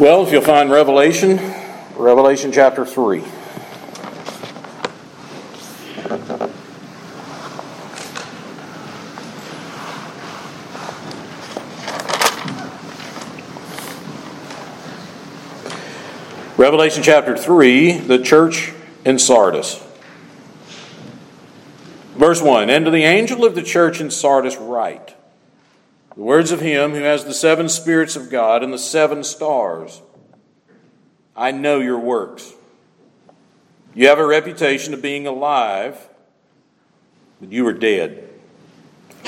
Well, if you'll find Revelation, Revelation chapter 3. Revelation chapter 3, the church in Sardis. Verse 1 And to the angel of the church in Sardis, write the words of him who has the seven spirits of God and the seven stars. I know your works. You have a reputation of being alive, but you are dead.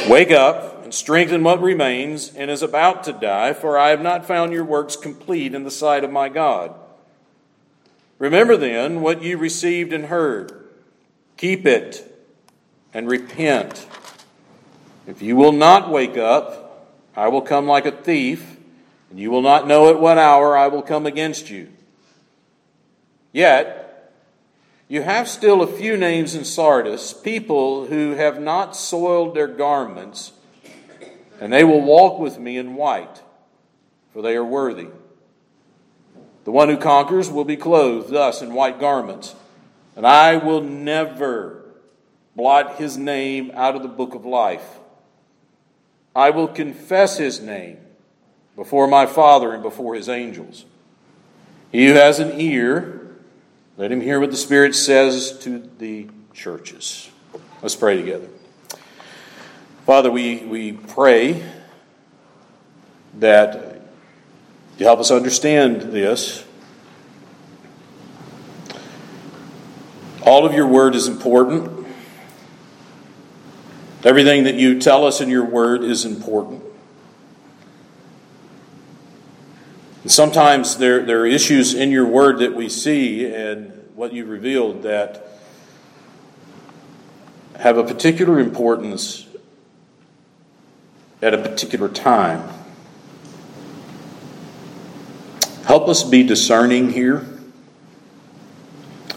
Wake up and strengthen what remains and is about to die, for I have not found your works complete in the sight of my God. Remember then what you received and heard. Keep it and repent. If you will not wake up, I will come like a thief, and you will not know at what hour I will come against you. Yet, you have still a few names in Sardis, people who have not soiled their garments, and they will walk with me in white, for they are worthy. The one who conquers will be clothed thus in white garments, and I will never blot his name out of the book of life. I will confess his name before my Father and before his angels. He who has an ear, let him hear what the Spirit says to the churches. Let's pray together. Father, we, we pray that you help us understand this, all of your word is important. Everything that you tell us in your word is important. And sometimes there, there are issues in your word that we see and what you revealed that have a particular importance at a particular time. Help us be discerning here.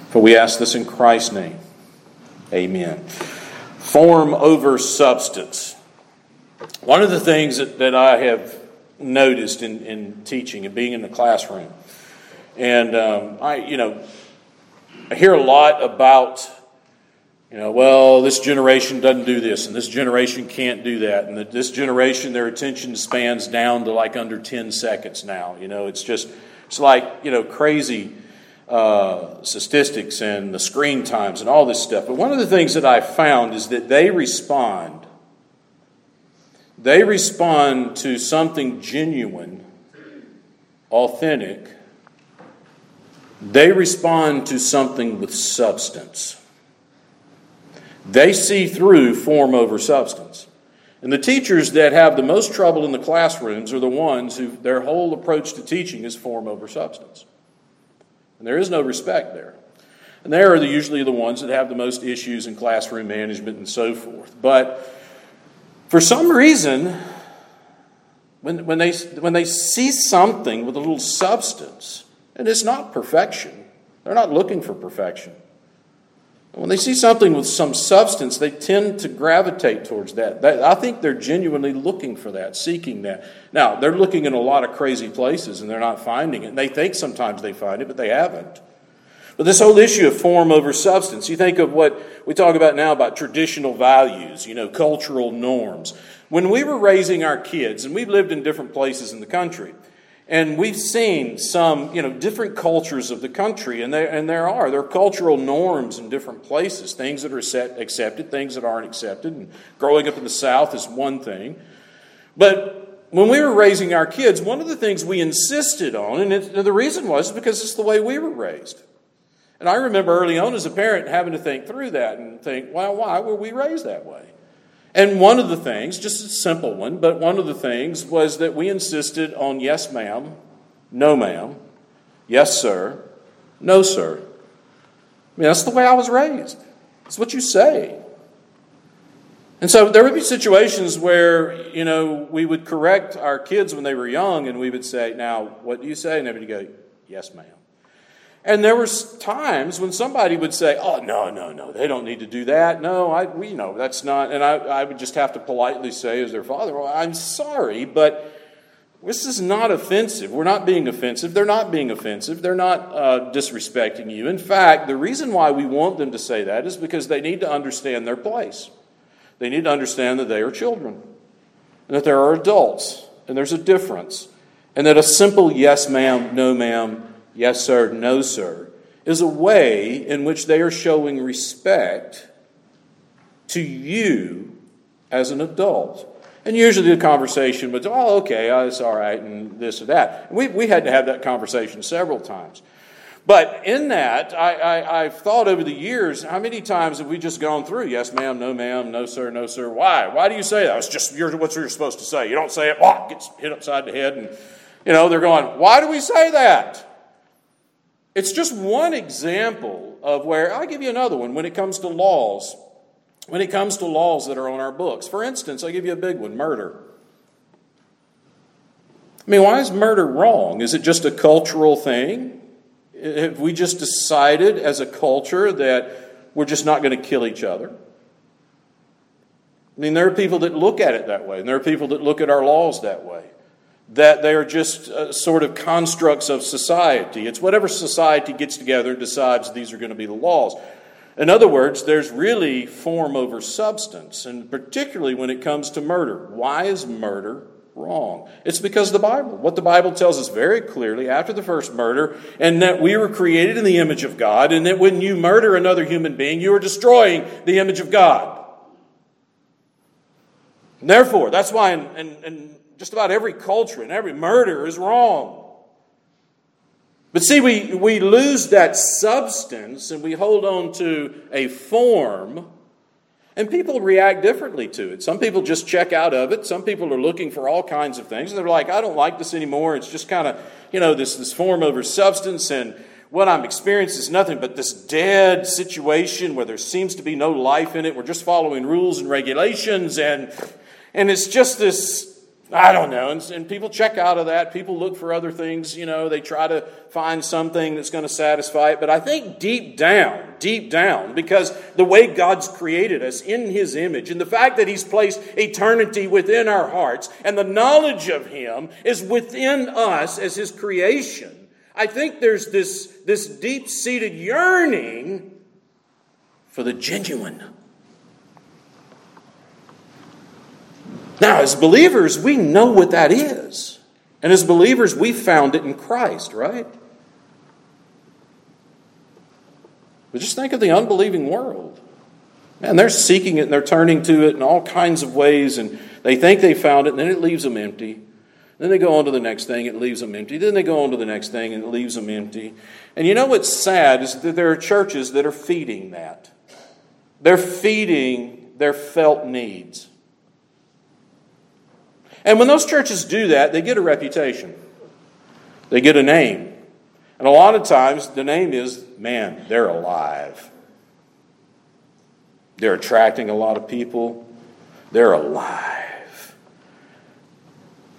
For we ask this in Christ's name. Amen. Form over substance. One of the things that, that I have noticed in, in teaching and being in the classroom, and um, I, you know, I hear a lot about, you know, well, this generation doesn't do this, and this generation can't do that, and that this generation, their attention spans down to like under 10 seconds now. You know, it's just, it's like, you know, crazy uh, statistics and the screen times and all this stuff. But one of the things that I found is that they respond. They respond to something genuine, authentic. They respond to something with substance. They see through form over substance. And the teachers that have the most trouble in the classrooms are the ones who their whole approach to teaching is form over substance. And there is no respect there. And they are usually the ones that have the most issues in classroom management and so forth. But for some reason, when, when, they, when they see something with a little substance, and it's not perfection, they're not looking for perfection. When they see something with some substance, they tend to gravitate towards that. I think they're genuinely looking for that, seeking that. Now, they're looking in a lot of crazy places and they're not finding it. And they think sometimes they find it, but they haven't. But this whole issue of form over substance, you think of what we talk about now about traditional values, you know, cultural norms. When we were raising our kids, and we've lived in different places in the country, and we've seen some, you know, different cultures of the country, and there, and there are. There are cultural norms in different places, things that are set, accepted, things that aren't accepted. And growing up in the South is one thing. But when we were raising our kids, one of the things we insisted on, and, it, and the reason was because it's the way we were raised. And I remember early on as a parent having to think through that and think, well, why were we raised that way? And one of the things, just a simple one, but one of the things was that we insisted on yes, ma'am, no, ma'am, yes, sir, no, sir. I mean, that's the way I was raised. It's what you say. And so there would be situations where, you know, we would correct our kids when they were young and we would say, Now, what do you say? And they would go, Yes, ma'am. And there were times when somebody would say, "Oh no, no, no, they don't need to do that. No, I, we know that's not." And I, I would just have to politely say, as their father, "Well, I'm sorry, but This is not offensive. We're not being offensive. They're not being offensive. They're not uh, disrespecting you. In fact, the reason why we want them to say that is because they need to understand their place. They need to understand that they are children, and that there are adults, and there's a difference, and that a simple yes, ma'am, no, ma'am, yes, sir, no, sir, is a way in which they are showing respect to you as an adult. And usually the conversation was, oh, okay, oh, it's all right, and this or that. We, we had to have that conversation several times. But in that, I, have thought over the years, how many times have we just gone through, yes, ma'am, no, ma'am, no, sir, no, sir? Why? Why do you say that? It's just what you're supposed to say. You don't say it, oh, gets hit upside the head, and, you know, they're going, why do we say that? It's just one example of where, I'll give you another one when it comes to laws when it comes to laws that are on our books. For instance, I'll give you a big one murder. I mean, why is murder wrong? Is it just a cultural thing? Have we just decided as a culture that we're just not going to kill each other? I mean, there are people that look at it that way, and there are people that look at our laws that way. That they are just uh, sort of constructs of society. It's whatever society gets together and decides these are going to be the laws. In other words, there's really form over substance, and particularly when it comes to murder. Why is murder wrong? It's because the Bible. What the Bible tells us very clearly after the first murder, and that we were created in the image of God, and that when you murder another human being, you are destroying the image of God. And therefore, that's why in, in, in just about every culture and every murder is wrong. But see, we, we lose that substance and we hold on to a form, and people react differently to it. Some people just check out of it. Some people are looking for all kinds of things. They're like, I don't like this anymore. It's just kind of, you know, this, this form over substance, and what I'm experiencing is nothing but this dead situation where there seems to be no life in it. We're just following rules and regulations, and, and it's just this I don't know. And, and, people check out of that. People look for other things. You know, they try to find something that's going to satisfy it. But I think deep down, deep down, because the way God's created us in His image and the fact that He's placed eternity within our hearts and the knowledge of Him is within us as His creation, I think there's this, this deep seated yearning for the genuine Now, as believers, we know what that is. And as believers, we found it in Christ, right? But just think of the unbelieving world. And they're seeking it and they're turning to it in all kinds of ways, and they think they found it, and then it leaves them empty. Then they go on to the next thing, it leaves them empty. Then they go on to the next thing, and it leaves them empty. And you know what's sad is that there are churches that are feeding that. They're feeding their felt needs. And when those churches do that, they get a reputation, they get a name. And a lot of times, the name is man, they're alive. They're attracting a lot of people, they're alive.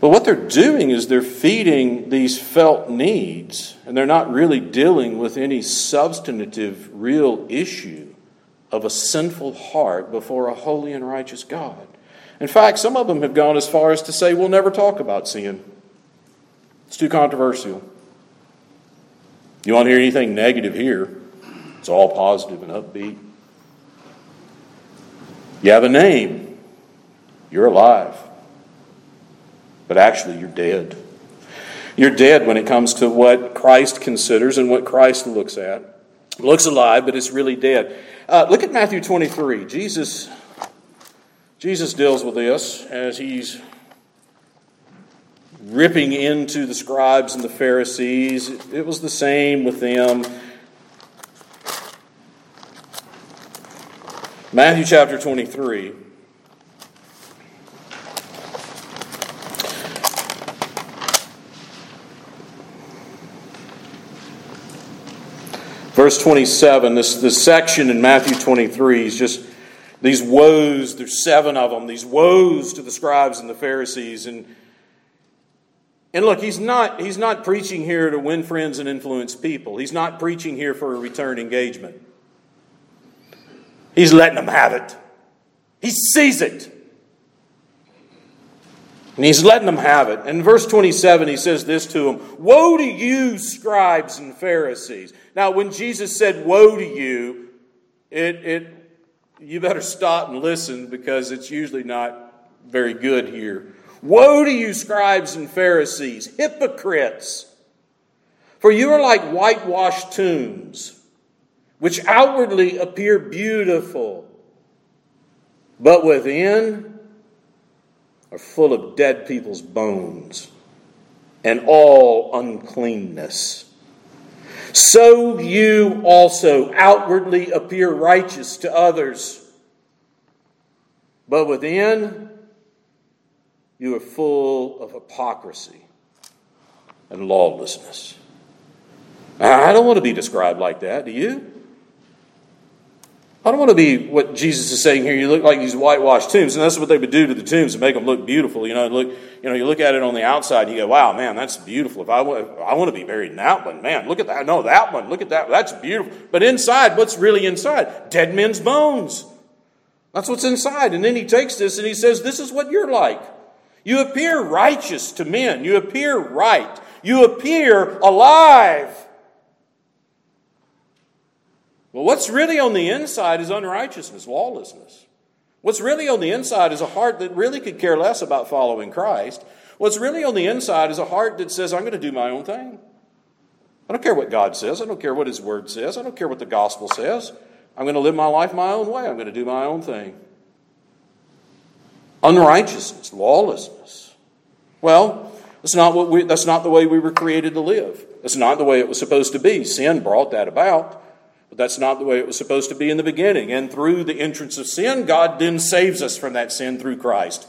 But what they're doing is they're feeding these felt needs, and they're not really dealing with any substantive, real issue of a sinful heart before a holy and righteous God. In fact, some of them have gone as far as to say we'll never talk about sin. It's too controversial. You want to hear anything negative here? It's all positive and upbeat. You have a name, you're alive. But actually, you're dead. You're dead when it comes to what Christ considers and what Christ looks at. Looks alive, but it's really dead. Uh, look at Matthew 23. Jesus Jesus deals with this as he's ripping into the scribes and the Pharisees. It was the same with them. Matthew chapter 23. Verse 27, this, this section in Matthew 23 is just these woes, there's seven of them, these woes to the scribes and the Pharisees. And, and look, he's not, he's not preaching here to win friends and influence people. He's not preaching here for a return engagement. He's letting them have it. He sees it. And he's letting them have it. And in verse 27, he says this to them Woe to you, scribes and Pharisees. Now, when Jesus said, Woe to you, it, it, you better stop and listen because it's usually not very good here. Woe to you, scribes and Pharisees, hypocrites! For you are like whitewashed tombs, which outwardly appear beautiful, but within are full of dead people's bones and all uncleanness. So you also outwardly appear righteous to others, but within you are full of hypocrisy and lawlessness. I don't want to be described like that, do you? I don't want to be what Jesus is saying here. You look like these whitewashed tombs, and that's what they would do to the tombs to make them look beautiful. You know, look, you know, you look at it on the outside, and you go, "Wow, man, that's beautiful." If I, if I want to be buried in that one, man, look at that. No, that one, look at that. That's beautiful. But inside, what's really inside? Dead men's bones. That's what's inside. And then he takes this and he says, "This is what you're like. You appear righteous to men. You appear right. You appear alive." Well, what's really on the inside is unrighteousness, lawlessness. What's really on the inside is a heart that really could care less about following Christ. What's really on the inside is a heart that says, I'm going to do my own thing. I don't care what God says. I don't care what His Word says. I don't care what the gospel says. I'm going to live my life my own way. I'm going to do my own thing. Unrighteousness, lawlessness. Well, that's not, what we, that's not the way we were created to live. That's not the way it was supposed to be. Sin brought that about. But that's not the way it was supposed to be in the beginning. And through the entrance of sin, God then saves us from that sin through Christ.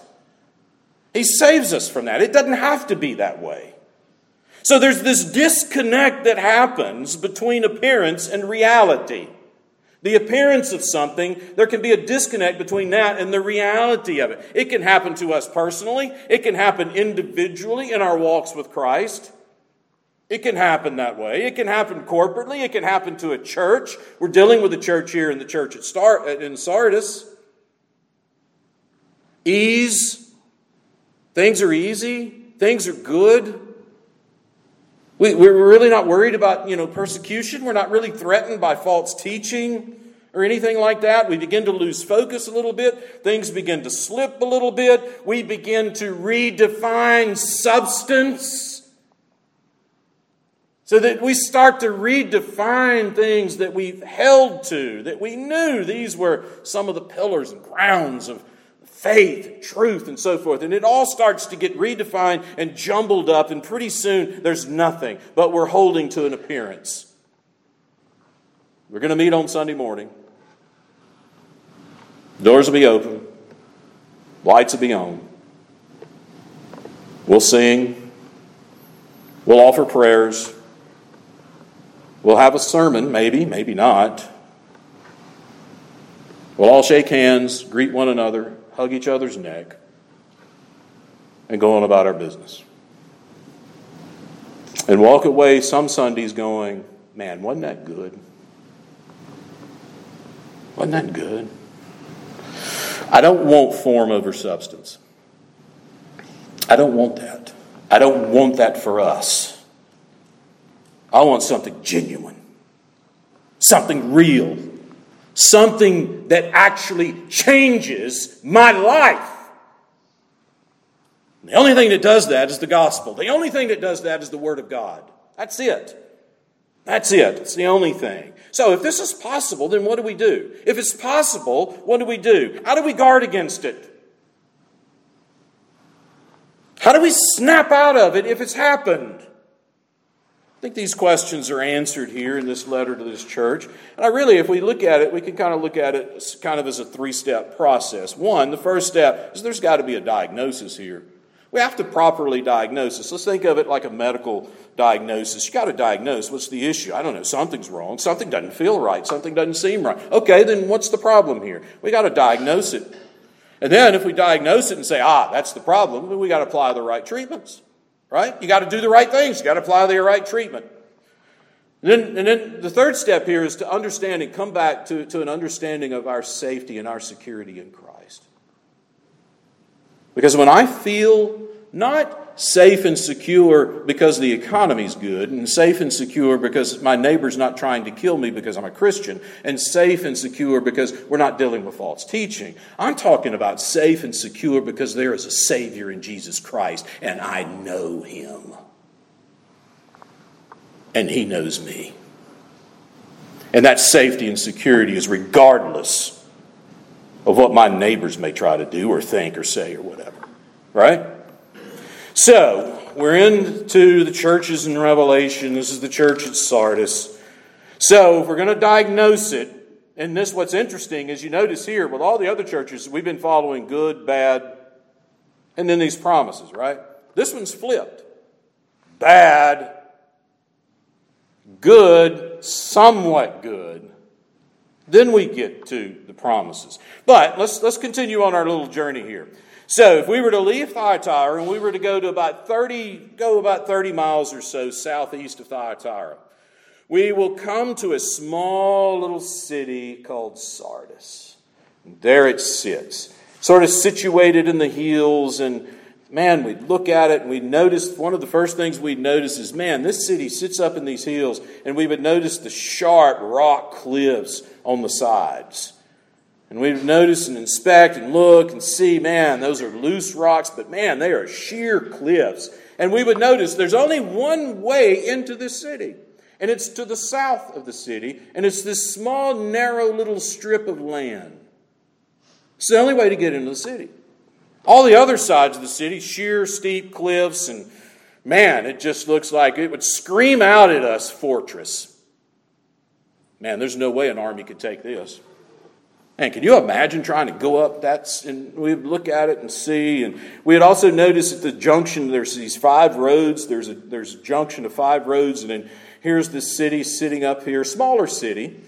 He saves us from that. It doesn't have to be that way. So there's this disconnect that happens between appearance and reality. The appearance of something, there can be a disconnect between that and the reality of it. It can happen to us personally, it can happen individually in our walks with Christ. It can happen that way. It can happen corporately. It can happen to a church. We're dealing with a church here in the church at Star, uh, in Sardis. Ease. Things are easy. Things are good. We, we're really not worried about you know persecution. We're not really threatened by false teaching or anything like that. We begin to lose focus a little bit. Things begin to slip a little bit. We begin to redefine substance so that we start to redefine things that we've held to, that we knew these were some of the pillars and grounds of faith, truth, and so forth. And it all starts to get redefined and jumbled up, and pretty soon there's nothing, but we're holding to an appearance. We're going to meet on Sunday morning. Doors will be open, lights will be on. We'll sing, we'll offer prayers. We'll have a sermon, maybe, maybe not. We'll all shake hands, greet one another, hug each other's neck, and go on about our business. And walk away some Sundays going, man, wasn't that good? Wasn't that good? I don't want form over substance. I don't want that. I don't want that for us. I want something genuine, something real, something that actually changes my life. The only thing that does that is the gospel. The only thing that does that is the Word of God. That's it. That's it. It's the only thing. So, if this is possible, then what do we do? If it's possible, what do we do? How do we guard against it? How do we snap out of it if it's happened? I think these questions are answered here in this letter to this church. And I really, if we look at it, we can kind of look at it kind of as a three step process. One, the first step is there's got to be a diagnosis here. We have to properly diagnose this. Let's think of it like a medical diagnosis. You got to diagnose what's the issue. I don't know, something's wrong. Something doesn't feel right. Something doesn't seem right. Okay, then what's the problem here? We got to diagnose it. And then if we diagnose it and say, ah, that's the problem, then we got to apply the right treatments right? You got to do the right things. You got to apply the right treatment. And then, and then the third step here is to understand and come back to, to an understanding of our safety and our security in Christ. Because when I feel not safe and secure because the economy's good, and safe and secure because my neighbor's not trying to kill me because I'm a Christian, and safe and secure because we're not dealing with false teaching. I'm talking about safe and secure because there is a Savior in Jesus Christ, and I know Him. And He knows me. And that safety and security is regardless of what my neighbors may try to do or think or say or whatever. Right? So, we're into the churches in Revelation. This is the church at Sardis. So, if we're going to diagnose it, and this what's interesting is you notice here with all the other churches, we've been following good, bad, and then these promises, right? This one's flipped. Bad, good, somewhat good. Then we get to the promises. But let's, let's continue on our little journey here. So if we were to leave Thyatira and we were to go to about 30, go about 30 miles or so southeast of Thyatira, we will come to a small little city called Sardis. There it sits, sort of situated in the hills and man, we'd look at it and we'd notice one of the first things we'd notice is, man, this city sits up in these hills, and we would notice the sharp rock cliffs on the sides. And we'd notice and inspect and look and see, man, those are loose rocks, but man, they are sheer cliffs. And we would notice there's only one way into this city, and it's to the south of the city, and it's this small, narrow little strip of land. It's the only way to get into the city. All the other sides of the city, sheer, steep cliffs, and man, it just looks like it would scream out at us fortress. Man, there's no way an army could take this. And can you imagine trying to go up that? And we'd look at it and see. And we had also noticed at the junction, there's these five roads. There's a, there's a junction of five roads. And then here's this city sitting up here, smaller city.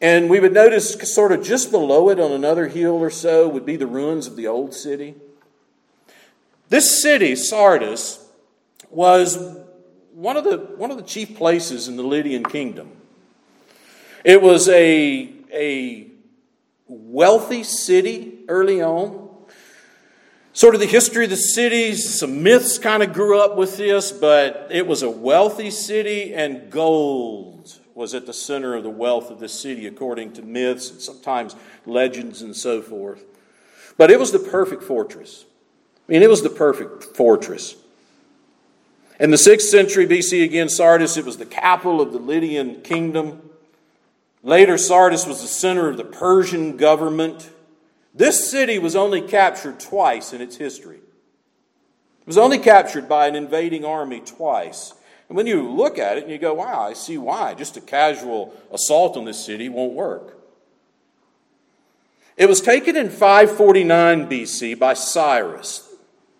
And we would notice, sort of just below it on another hill or so, would be the ruins of the old city. This city, Sardis, was one of the, one of the chief places in the Lydian kingdom. It was a, a wealthy city early on. Sort of the history of the city, some myths kind of grew up with this, but it was a wealthy city, and gold was at the center of the wealth of the city, according to myths and sometimes legends and so forth. But it was the perfect fortress. I mean, it was the perfect fortress. In the 6th century BC, again, Sardis, it was the capital of the Lydian kingdom. Later, Sardis was the center of the Persian government. This city was only captured twice in its history. It was only captured by an invading army twice. And when you look at it and you go, wow, I see why. Just a casual assault on this city won't work. It was taken in 549 BC by Cyrus,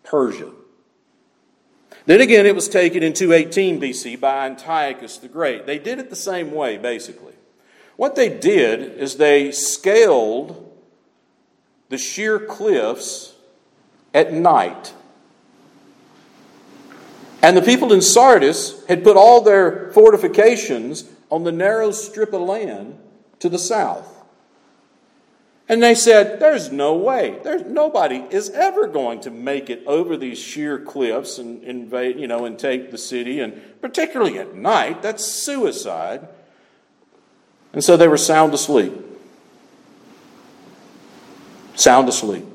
Persia. Then again, it was taken in 218 BC by Antiochus the Great. They did it the same way, basically. What they did is they scaled the sheer cliffs at night and the people in Sardis had put all their fortifications on the narrow strip of land to the south. And they said, There's no way. There's nobody is ever going to make it over these sheer cliffs and invade, you know, and take the city, and particularly at night, that's suicide. And so they were sound asleep. Sound asleep.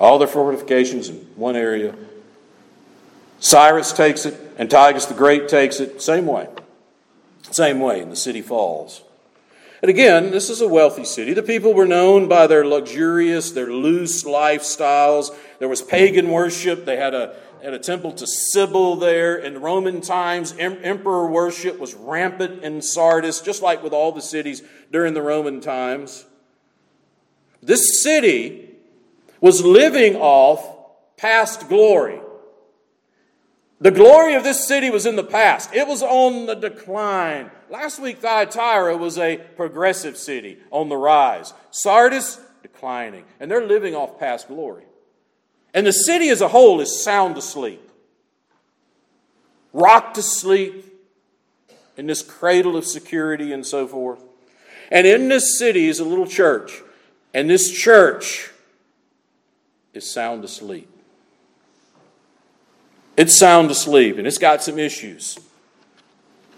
All their fortifications in one area Cyrus takes it, Antiochus the Great takes it, same way. Same way, and the city falls. And again, this is a wealthy city. The people were known by their luxurious, their loose lifestyles. There was pagan worship. They had a, had a temple to Cybele there. In Roman times, emperor worship was rampant in Sardis, just like with all the cities during the Roman times. This city was living off past glory. The glory of this city was in the past. It was on the decline. Last week, Thyatira was a progressive city on the rise. Sardis, declining. And they're living off past glory. And the city as a whole is sound asleep, rocked to sleep in this cradle of security and so forth. And in this city is a little church. And this church is sound asleep. It's sound asleep and it's got some issues.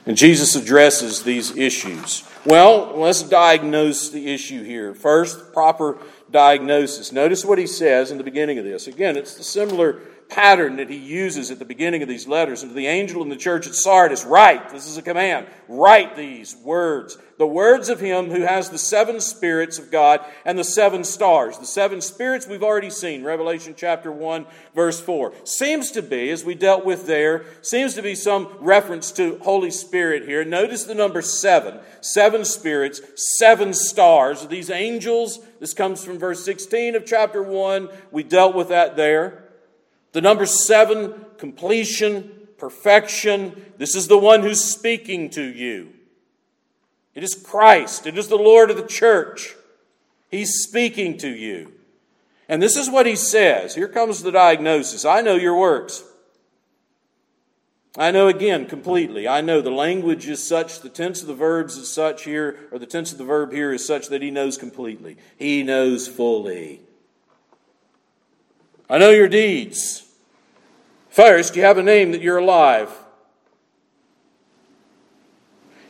And Jesus addresses these issues. Well, let's diagnose the issue here. First, proper diagnosis. Notice what he says in the beginning of this. Again, it's the similar pattern that he uses at the beginning of these letters. And to the angel in the church at Sardis, write, this is a command, write these words. The words of him who has the seven spirits of God and the seven stars. The seven spirits we've already seen, Revelation chapter 1, verse 4. Seems to be, as we dealt with there, seems to be some reference to Holy Spirit here. Notice the number seven. Seven spirits, seven stars. These angels, this comes from verse 16 of chapter 1. We dealt with that there. The number seven, completion, perfection. This is the one who's speaking to you. It is Christ, it is the Lord of the church. He's speaking to you. And this is what he says. Here comes the diagnosis. I know your works. I know again completely. I know the language is such, the tense of the verbs is such here, or the tense of the verb here is such that he knows completely. He knows fully. I know your deeds. First, you have a name that you're alive.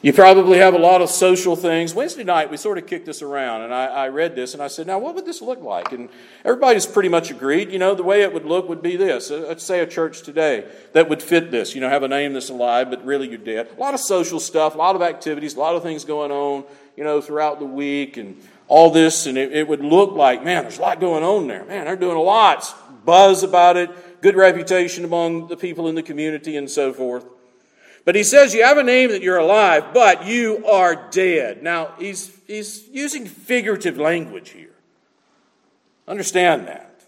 You probably have a lot of social things. Wednesday night, we sort of kicked this around, and I, I, read this, and I said, Now, what would this look like? And everybody's pretty much agreed. You know, the way it would look would be this. Uh, let's say a church today that would fit this. You know, have a name that's alive, but really you're dead. A lot of social stuff, a lot of activities, a lot of things going on, you know, throughout the week, and all this, and it, it would look like, man, there's a lot going on there. Man, they're doing a lot. Buzz about it good reputation among the people in the community and so forth. But he says you have a name that you're alive, but you are dead. Now, he's, he's using figurative language here. Understand that.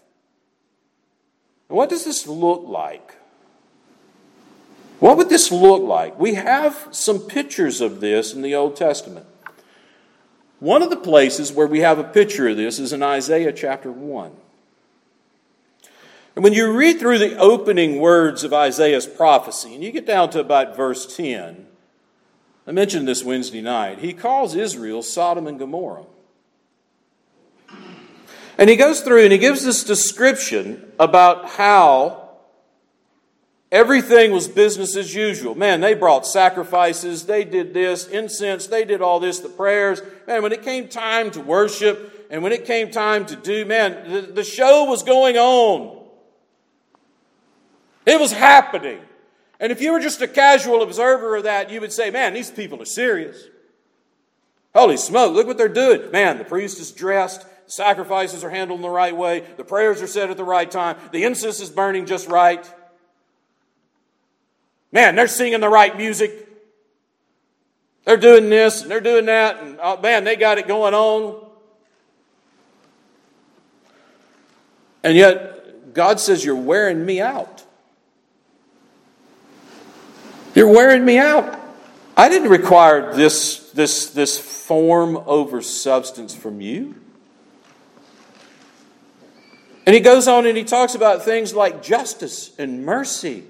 What does this look like? What would this look like? We have some pictures of this in the Old Testament. One of the places where we have a picture of this is in Isaiah chapter 1. And when you read through the opening words of Isaiah's prophecy, and you get down to about verse 10, I mentioned this Wednesday night, he calls Israel Sodom and Gomorrah. And he goes through and he gives this description about how everything was business as usual. Man, they brought sacrifices, they did this, incense, they did all this, the prayers. Man, when it came time to worship and when it came time to do, man, the, the show was going on. It was happening. And if you were just a casual observer of that, you would say, man, these people are serious. Holy smoke, look what they're doing. Man, the priest is dressed, the sacrifices are handled in the right way, the prayers are said at the right time, the incense is burning just right. Man, they're singing the right music. They're doing this and they're doing that, and oh, man, they got it going on. And yet, God says, You're wearing me out. You're wearing me out. I didn't require this, this, this form over substance from you. And he goes on and he talks about things like justice and mercy.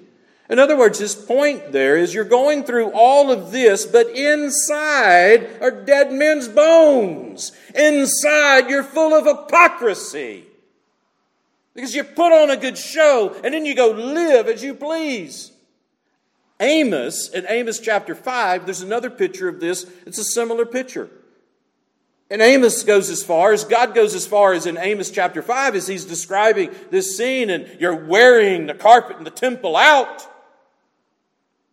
In other words, his point there is you're going through all of this, but inside are dead men's bones. Inside, you're full of hypocrisy. Because you put on a good show and then you go live as you please. Amos, in Amos chapter 5, there's another picture of this. It's a similar picture. And Amos goes as far as, God goes as far as in Amos chapter 5 as he's describing this scene and you're wearing the carpet in the temple out.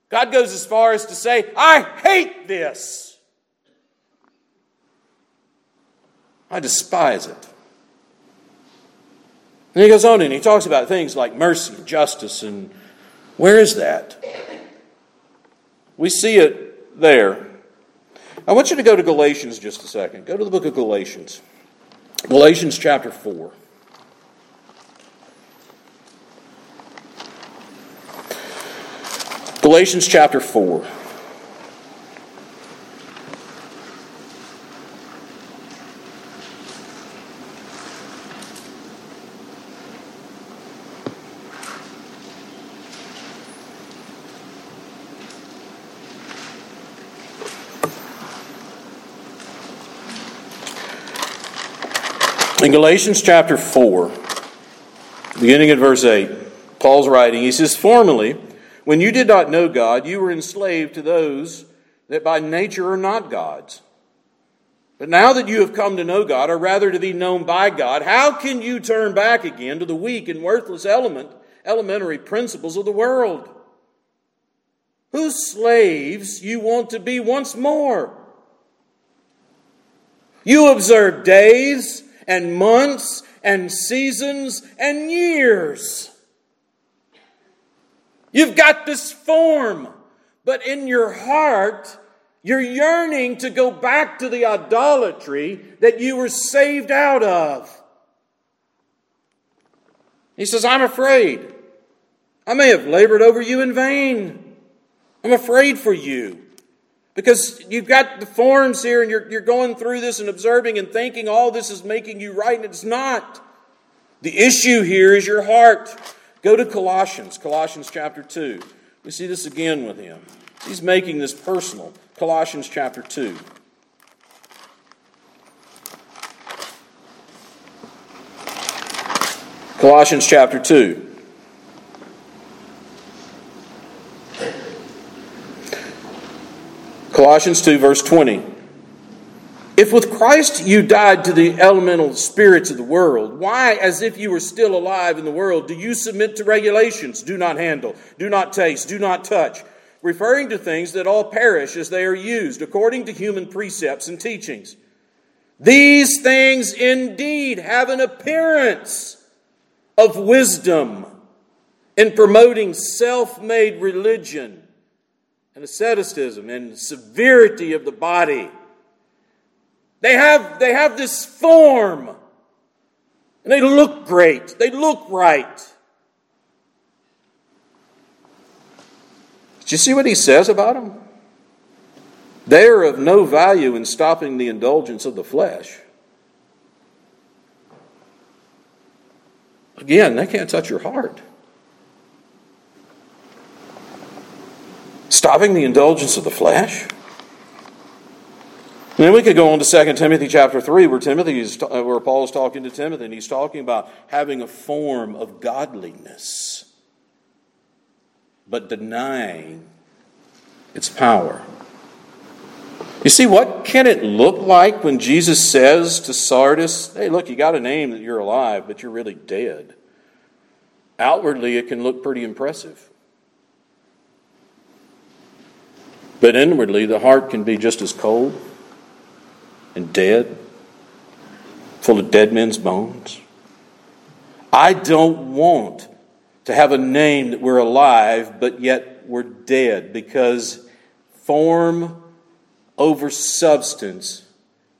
God goes as far as to say, I hate this. I despise it. And he goes on and he talks about things like mercy and justice and where is that? We see it there. I want you to go to Galatians just a second. Go to the book of Galatians. Galatians chapter 4. Galatians chapter 4. In Galatians chapter 4, beginning at verse 8, Paul's writing. He says, Formerly, when you did not know God, you were enslaved to those that by nature are not gods. But now that you have come to know God, or rather to be known by God, how can you turn back again to the weak and worthless element, elementary principles of the world? Whose slaves you want to be once more? You observe days and months and seasons and years. You've got this form, but in your heart, you're yearning to go back to the idolatry that you were saved out of. He says, I'm afraid. I may have labored over you in vain. I'm afraid for you. Because you've got the forms here and you're, you're going through this and observing and thinking all this is making you right, and it's not. The issue here is your heart. Go to Colossians, Colossians chapter 2. We see this again with him. He's making this personal. Colossians chapter 2. Colossians chapter 2. Colossians 2, verse 20. If with Christ you died to the elemental spirits of the world, why, as if you were still alive in the world, do you submit to regulations? Do not handle, do not taste, do not touch referring to things that all perish as they are used, according to human precepts and teachings. These things indeed have an appearance of wisdom in promoting self made religion and asceticism and severity of the body. They have, they have this form and they look great, they look right. Do you see what he says about them? They are of no value in stopping the indulgence of the flesh. Again, they can't touch your heart. Stopping the indulgence of the flesh? And then we could go on to 2 Timothy chapter 3, where Timothy is, uh, where Paul is talking to Timothy, and he's talking about having a form of godliness but denying its power. You see, what can it look like when Jesus says to Sardis, Hey, look, you got a name that you're alive, but you're really dead? Outwardly, it can look pretty impressive. But inwardly, the heart can be just as cold and dead, full of dead men's bones. I don't want to have a name that we're alive, but yet we're dead because form over substance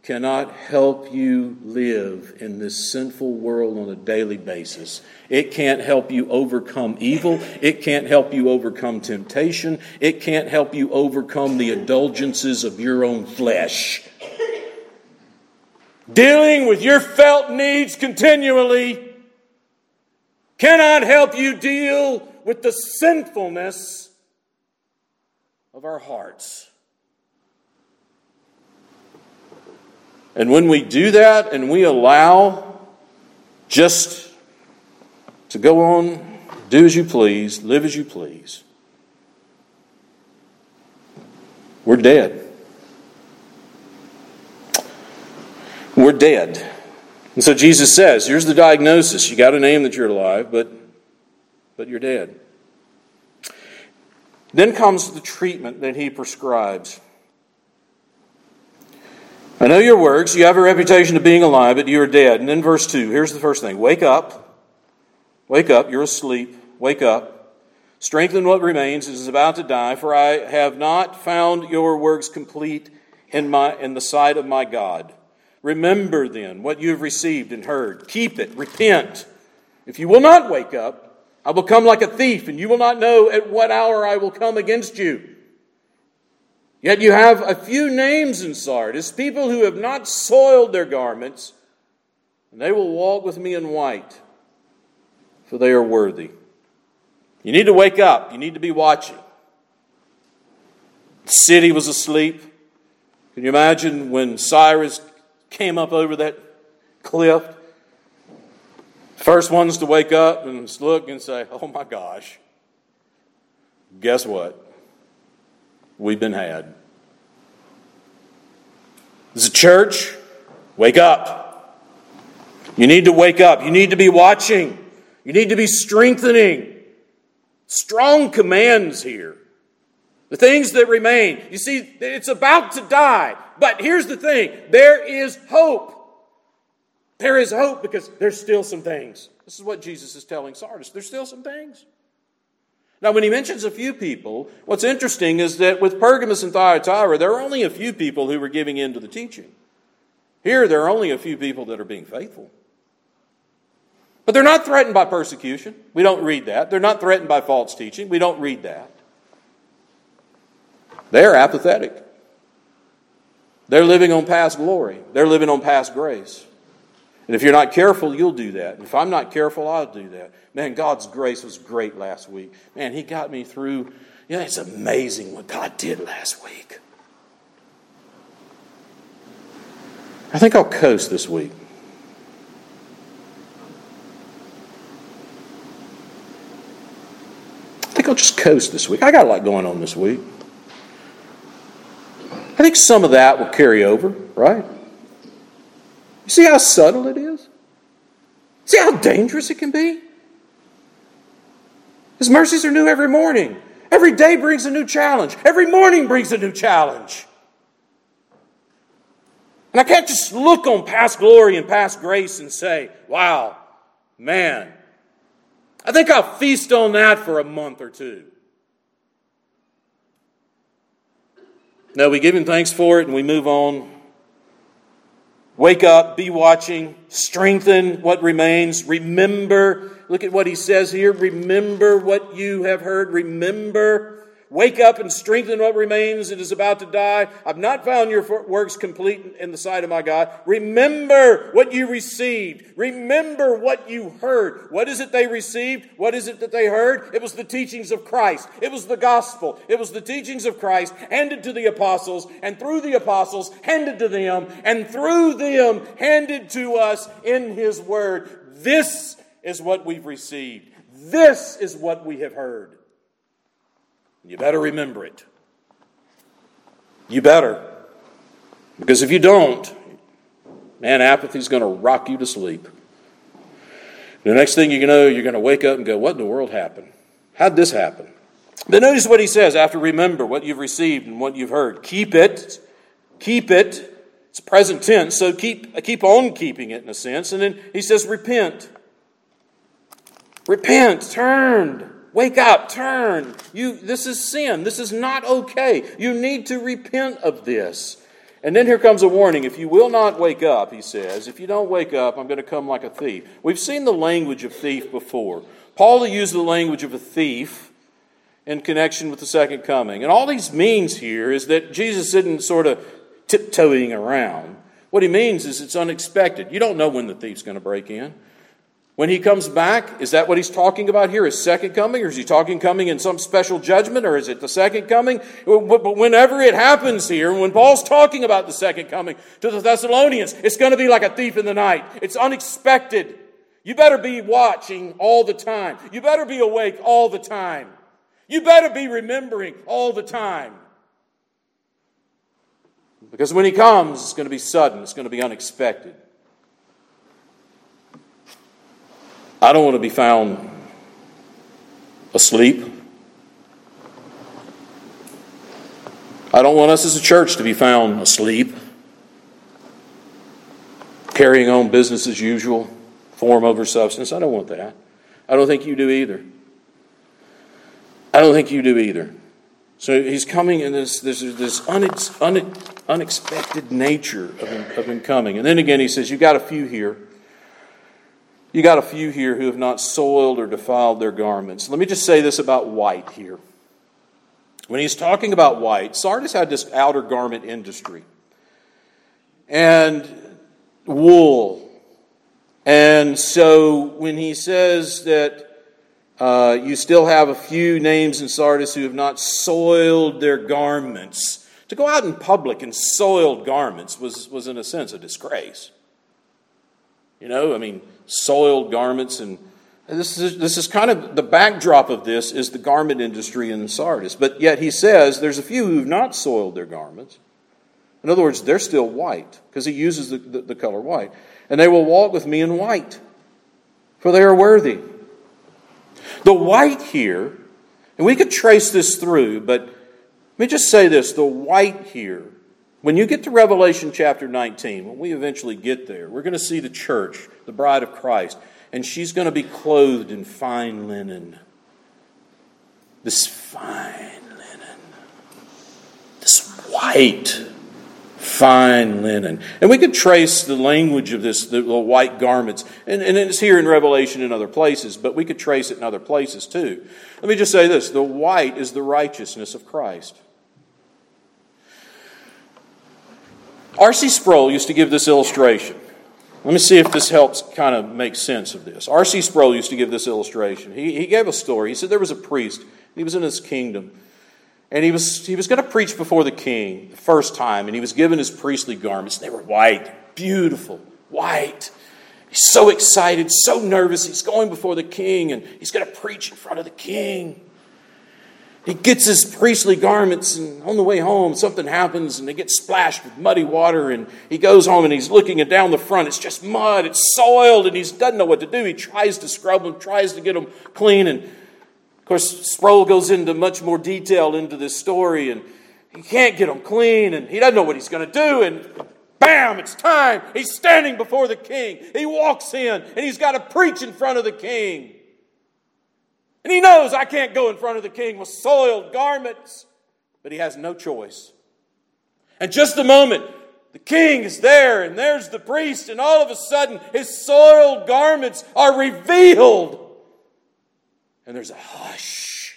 cannot help you live in this sinful world on a daily basis. It can't help you overcome evil. It can't help you overcome temptation. It can't help you overcome the indulgences of your own flesh. Dealing with your felt needs continually cannot help you deal with the sinfulness of our hearts. And when we do that and we allow just to go on, do as you please, live as you please, we're dead. We're dead. And so Jesus says, here's the diagnosis. You got a name that you're alive, but, but you're dead. Then comes the treatment that he prescribes. I know your works. You have a reputation of being alive, but you are dead. And then verse 2, here's the first thing Wake up. Wake up. You're asleep. Wake up. Strengthen what remains. It is about to die, for I have not found your works complete in, my, in the sight of my God. Remember then what you have received and heard. Keep it. Repent. If you will not wake up, I will come like a thief, and you will not know at what hour I will come against you. Yet you have a few names in Sardis, people who have not soiled their garments, and they will walk with me in white, for they are worthy. You need to wake up. You need to be watching. The city was asleep. Can you imagine when Cyrus came up over that cliff. First ones to wake up and look and say, oh my gosh, guess what? We've been had. As a church, wake up. You need to wake up. You need to be watching. You need to be strengthening. Strong commands here. The things that remain. You see, it's about to die. But here's the thing there is hope. There is hope because there's still some things. This is what Jesus is telling Sardis. There's still some things. Now, when he mentions a few people, what's interesting is that with Pergamos and Thyatira, there are only a few people who were giving in to the teaching. Here, there are only a few people that are being faithful. But they're not threatened by persecution. We don't read that. They're not threatened by false teaching. We don't read that. They're apathetic. They're living on past glory, they're living on past grace. And if you're not careful, you'll do that. And If I'm not careful, I'll do that. Man, God's grace was great last week. Man, He got me through. You know, it's amazing what God did last week. I think I'll coast this week. I think I'll just coast this week. I got a lot going on this week. I think some of that will carry over, right? You see how subtle it is? See how dangerous it can be? His mercies are new every morning. Every day brings a new challenge. Every morning brings a new challenge. And I can't just look on past glory and past grace and say, wow, man, I think I'll feast on that for a month or two. No, we give him thanks for it and we move on. Wake up, be watching, strengthen what remains, remember. Look at what he says here. Remember what you have heard. Remember Wake up and strengthen what remains. It is about to die. I've not found your works complete in the sight of my God. Remember what you received. Remember what you heard. What is it they received? What is it that they heard? It was the teachings of Christ. It was the gospel. It was the teachings of Christ handed to the apostles, and through the apostles handed to them, and through them handed to us in His Word. This is what we've received. This is what we have heard. You better remember it. You better. Because if you don't, man, apathy's going to rock you to sleep. The next thing you know, you're going to wake up and go, What in the world happened? How'd this happen? But notice what he says after remember what you've received and what you've heard. Keep it. Keep it. It's present tense, so keep, keep on keeping it in a sense. And then he says, Repent. Repent. Turn. Wake up, turn. You this is sin. This is not okay. You need to repent of this. And then here comes a warning. If you will not wake up, he says, if you don't wake up, I'm going to come like a thief. We've seen the language of thief before. Paul used the language of a thief in connection with the second coming. And all he means here is that Jesus isn't sort of tiptoeing around. What he means is it's unexpected. You don't know when the thief's going to break in. When he comes back, is that what he's talking about here? His second coming? Or is he talking coming in some special judgment? Or is it the second coming? But whenever it happens here, when Paul's talking about the second coming to the Thessalonians, it's going to be like a thief in the night. It's unexpected. You better be watching all the time. You better be awake all the time. You better be remembering all the time. Because when he comes, it's going to be sudden, it's going to be unexpected. I don't want to be found asleep. I don't want us as a church to be found asleep, carrying on business as usual, form over substance. I don't want that. I don't think you do either. I don't think you do either. So he's coming in this, this, this unex, unex, unexpected nature of him, of him coming. And then again, he says, You've got a few here you got a few here who have not soiled or defiled their garments. Let me just say this about white here. When he's talking about white, Sardis had this outer garment industry and wool. And so when he says that uh, you still have a few names in Sardis who have not soiled their garments, to go out in public in soiled garments was, was in a sense, a disgrace. You know, I mean, soiled garments and this is, this is kind of the backdrop of this is the garment industry in Sardis. But yet he says there's a few who've not soiled their garments. In other words, they're still white because he uses the, the, the color white. And they will walk with me in white, for they are worthy. The white here, and we could trace this through, but let me just say this the white here, when you get to Revelation chapter 19, when we eventually get there, we're going to see the church, the bride of Christ and she's going to be clothed in fine linen. This fine linen. This white, fine linen. And we could trace the language of this, the, the white garments. And, and it's here in Revelation and other places, but we could trace it in other places too. Let me just say this the white is the righteousness of Christ. R.C. Sproul used to give this illustration. Let me see if this helps kind of make sense of this. R.C. Sproul used to give this illustration. He, he gave a story. He said there was a priest, he was in his kingdom, and he was, he was going to preach before the king the first time, and he was given his priestly garments. They were white, beautiful, white. He's so excited, so nervous. He's going before the king, and he's going to preach in front of the king. He gets his priestly garments, and on the way home, something happens, and they get splashed with muddy water. And he goes home and he's looking at down the front. It's just mud, it's soiled, and he doesn't know what to do. He tries to scrub them, tries to get them clean. And of course, Sproul goes into much more detail into this story, and he can't get them clean, and he doesn't know what he's going to do. And bam, it's time. He's standing before the king. He walks in, and he's got to preach in front of the king. And he knows I can't go in front of the king with soiled garments, but he has no choice. And just a moment, the king is there, and there's the priest, and all of a sudden, his soiled garments are revealed. And there's a hush.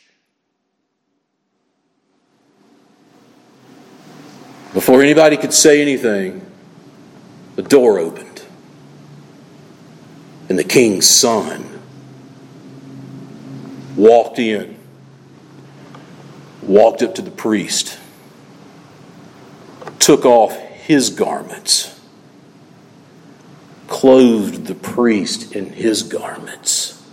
Before anybody could say anything, the door opened, and the king's son walked in, walked up to the priest, took off his garments, clothed the priest in his garments,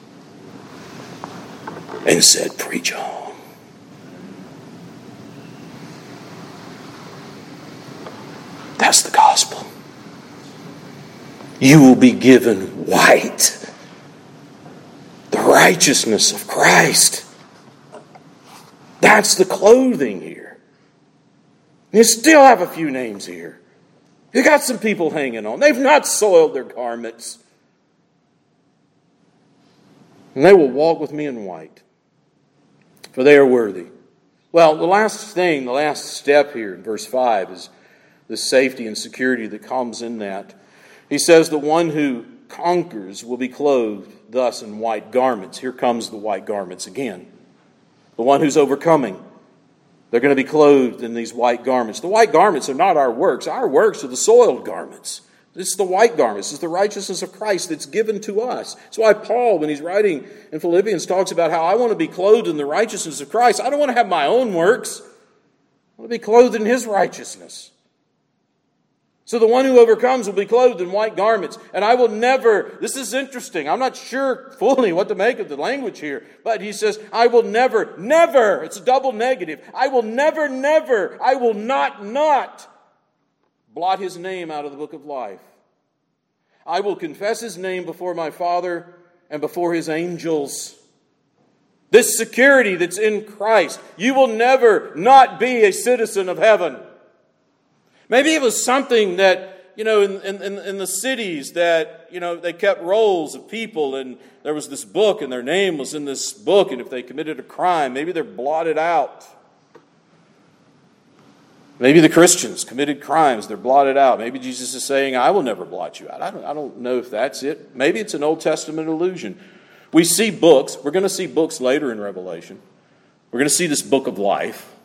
and said, Preach on. That's the gospel. You will be given white righteousness of Christ. That's the clothing here. You still have a few names here. You got some people hanging on. They've not soiled their garments. And they will walk with me in white, for they are worthy. Well, the last thing, the last step here in verse 5 is the safety and security that comes in that. He says, The one who conquers will be clothed thus in white garments. Here comes the white garments again. The one who's overcoming, they're going to be clothed in these white garments. The white garments are not our works, our works are the soiled garments. It's the white garments. It's the righteousness of Christ that's given to us. That's why Paul, when he's writing in Philippians, talks about how I want to be clothed in the righteousness of Christ. I don't want to have my own works. I want to be clothed in his righteousness. So the one who overcomes will be clothed in white garments. And I will never, this is interesting. I'm not sure fully what to make of the language here, but he says, I will never, never, it's a double negative. I will never, never, I will not, not blot his name out of the book of life. I will confess his name before my Father and before his angels. This security that's in Christ, you will never not be a citizen of heaven. Maybe it was something that, you know, in, in, in the cities that, you know, they kept rolls of people and there was this book and their name was in this book, and if they committed a crime, maybe they're blotted out. Maybe the Christians committed crimes, they're blotted out. Maybe Jesus is saying, I will never blot you out. I don't, I don't know if that's it. Maybe it's an Old Testament illusion. We see books, we're going to see books later in Revelation. We're going to see this book of life.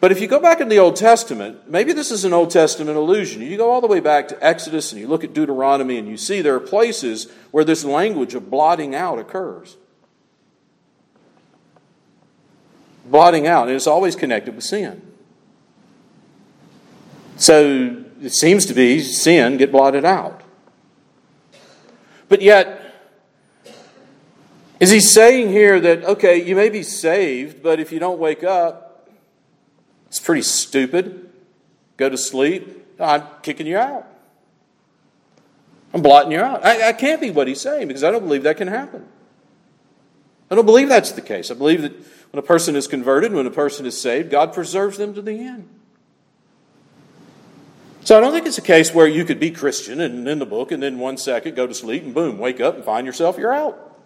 But if you go back in the Old Testament, maybe this is an Old Testament illusion. You go all the way back to Exodus and you look at Deuteronomy and you see there are places where this language of blotting out occurs. Blotting out, and it's always connected with sin. So it seems to be sin get blotted out. But yet, is he saying here that, okay, you may be saved, but if you don't wake up, it's pretty stupid. Go to sleep, I'm kicking you out. I'm blotting you out. I, I can't be what he's saying because I don't believe that can happen. I don't believe that's the case. I believe that when a person is converted, when a person is saved, God preserves them to the end. So I don't think it's a case where you could be Christian and in the book and then one second go to sleep and boom, wake up and find yourself, you're out.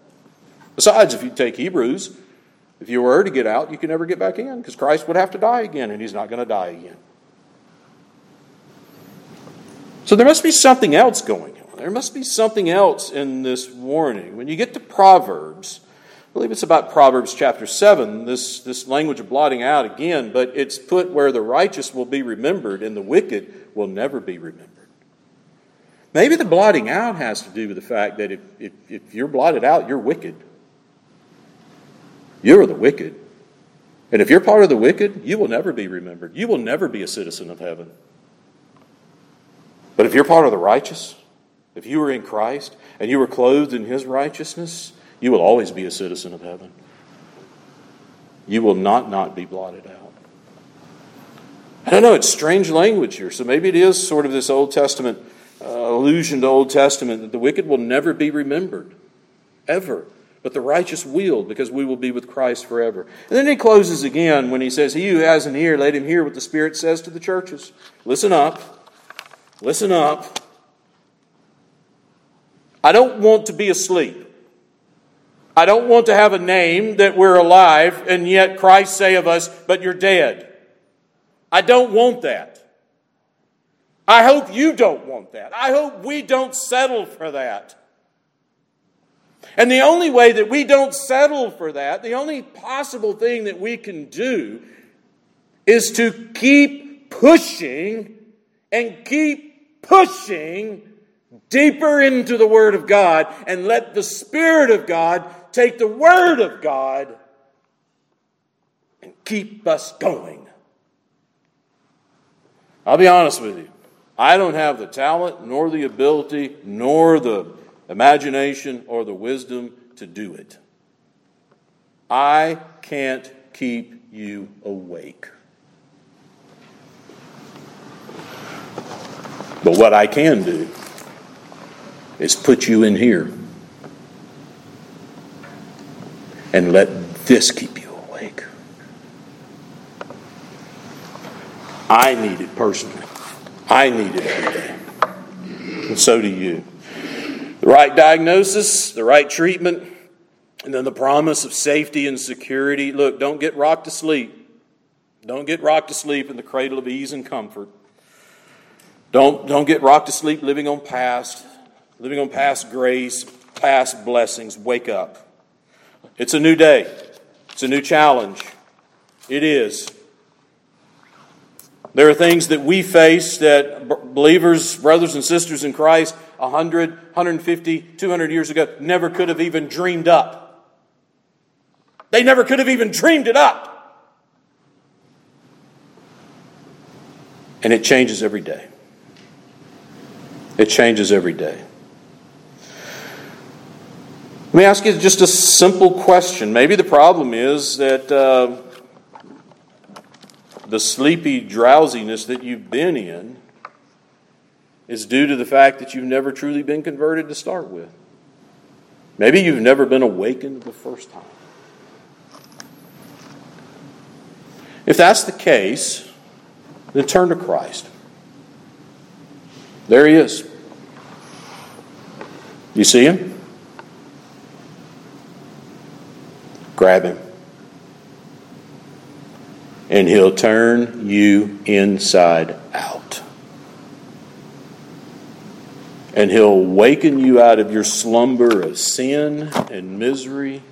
Besides, if you take Hebrews, if you were to get out, you can never get back in because Christ would have to die again and he's not going to die again. So there must be something else going on. There must be something else in this warning. When you get to Proverbs, I believe it's about Proverbs chapter 7, this, this language of blotting out again, but it's put where the righteous will be remembered and the wicked will never be remembered. Maybe the blotting out has to do with the fact that if, if, if you're blotted out, you're wicked. You're the wicked. And if you're part of the wicked, you will never be remembered. You will never be a citizen of heaven. But if you're part of the righteous, if you are in Christ and you are clothed in his righteousness, you will always be a citizen of heaven. You will not not be blotted out. I don't know, it's strange language here. So maybe it is sort of this Old Testament uh, allusion to Old Testament that the wicked will never be remembered, ever but the righteous will, because we will be with Christ forever. And then he closes again when he says, He who has an ear, let him hear what the Spirit says to the churches. Listen up. Listen up. I don't want to be asleep. I don't want to have a name that we're alive and yet Christ say of us, but you're dead. I don't want that. I hope you don't want that. I hope we don't settle for that. And the only way that we don't settle for that, the only possible thing that we can do is to keep pushing and keep pushing deeper into the Word of God and let the Spirit of God take the Word of God and keep us going. I'll be honest with you. I don't have the talent, nor the ability, nor the imagination, or the wisdom to do it. I can't keep you awake. But what I can do is put you in here and let this keep you awake. I need it personally. I need it every day. And so do you the right diagnosis, the right treatment, and then the promise of safety and security. Look, don't get rocked to sleep. Don't get rocked to sleep in the cradle of ease and comfort. Don't, don't get rocked to sleep living on past, living on past grace, past blessings. Wake up. It's a new day. It's a new challenge. It is. There are things that we face that believers, brothers and sisters in Christ, 100, 150, 200 years ago never could have even dreamed up. They never could have even dreamed it up. And it changes every day. It changes every day. Let me ask you just a simple question. Maybe the problem is that uh, the sleepy drowsiness that you've been in is due to the fact that you've never truly been converted to start with. Maybe you've never been awakened the first time. If that's the case, then turn to Christ. There he is. You see him? Grab him. And he'll turn you inside out and He'll waken you out of your slumber of sin and misery.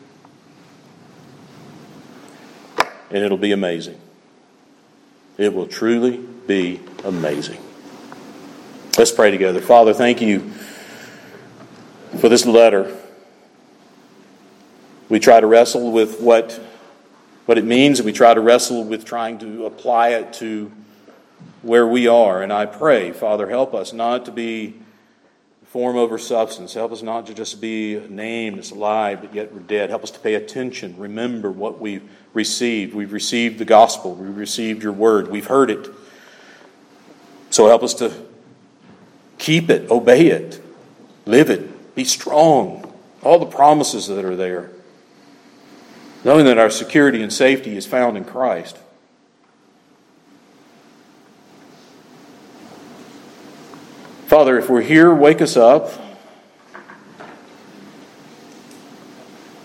And it'll be amazing. It will truly be amazing. Let's pray together. Father, thank you for this letter. We try to wrestle with what, what it means, we try to wrestle with trying to apply it to where we are. And I pray, Father, help us not to be form over substance. Help us not to just be a name that's alive, but yet we're dead. Help us to pay attention, remember what we've received. We've received the gospel, we've received your word, we've heard it. So help us to keep it, obey it, live it, be strong. All the promises that are there. Knowing that our security and safety is found in Christ. Father, if we're here, wake us up.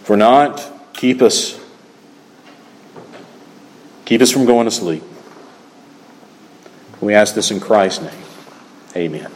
If we're not, keep us. Keep us from going to sleep. We ask this in Christ's name. Amen.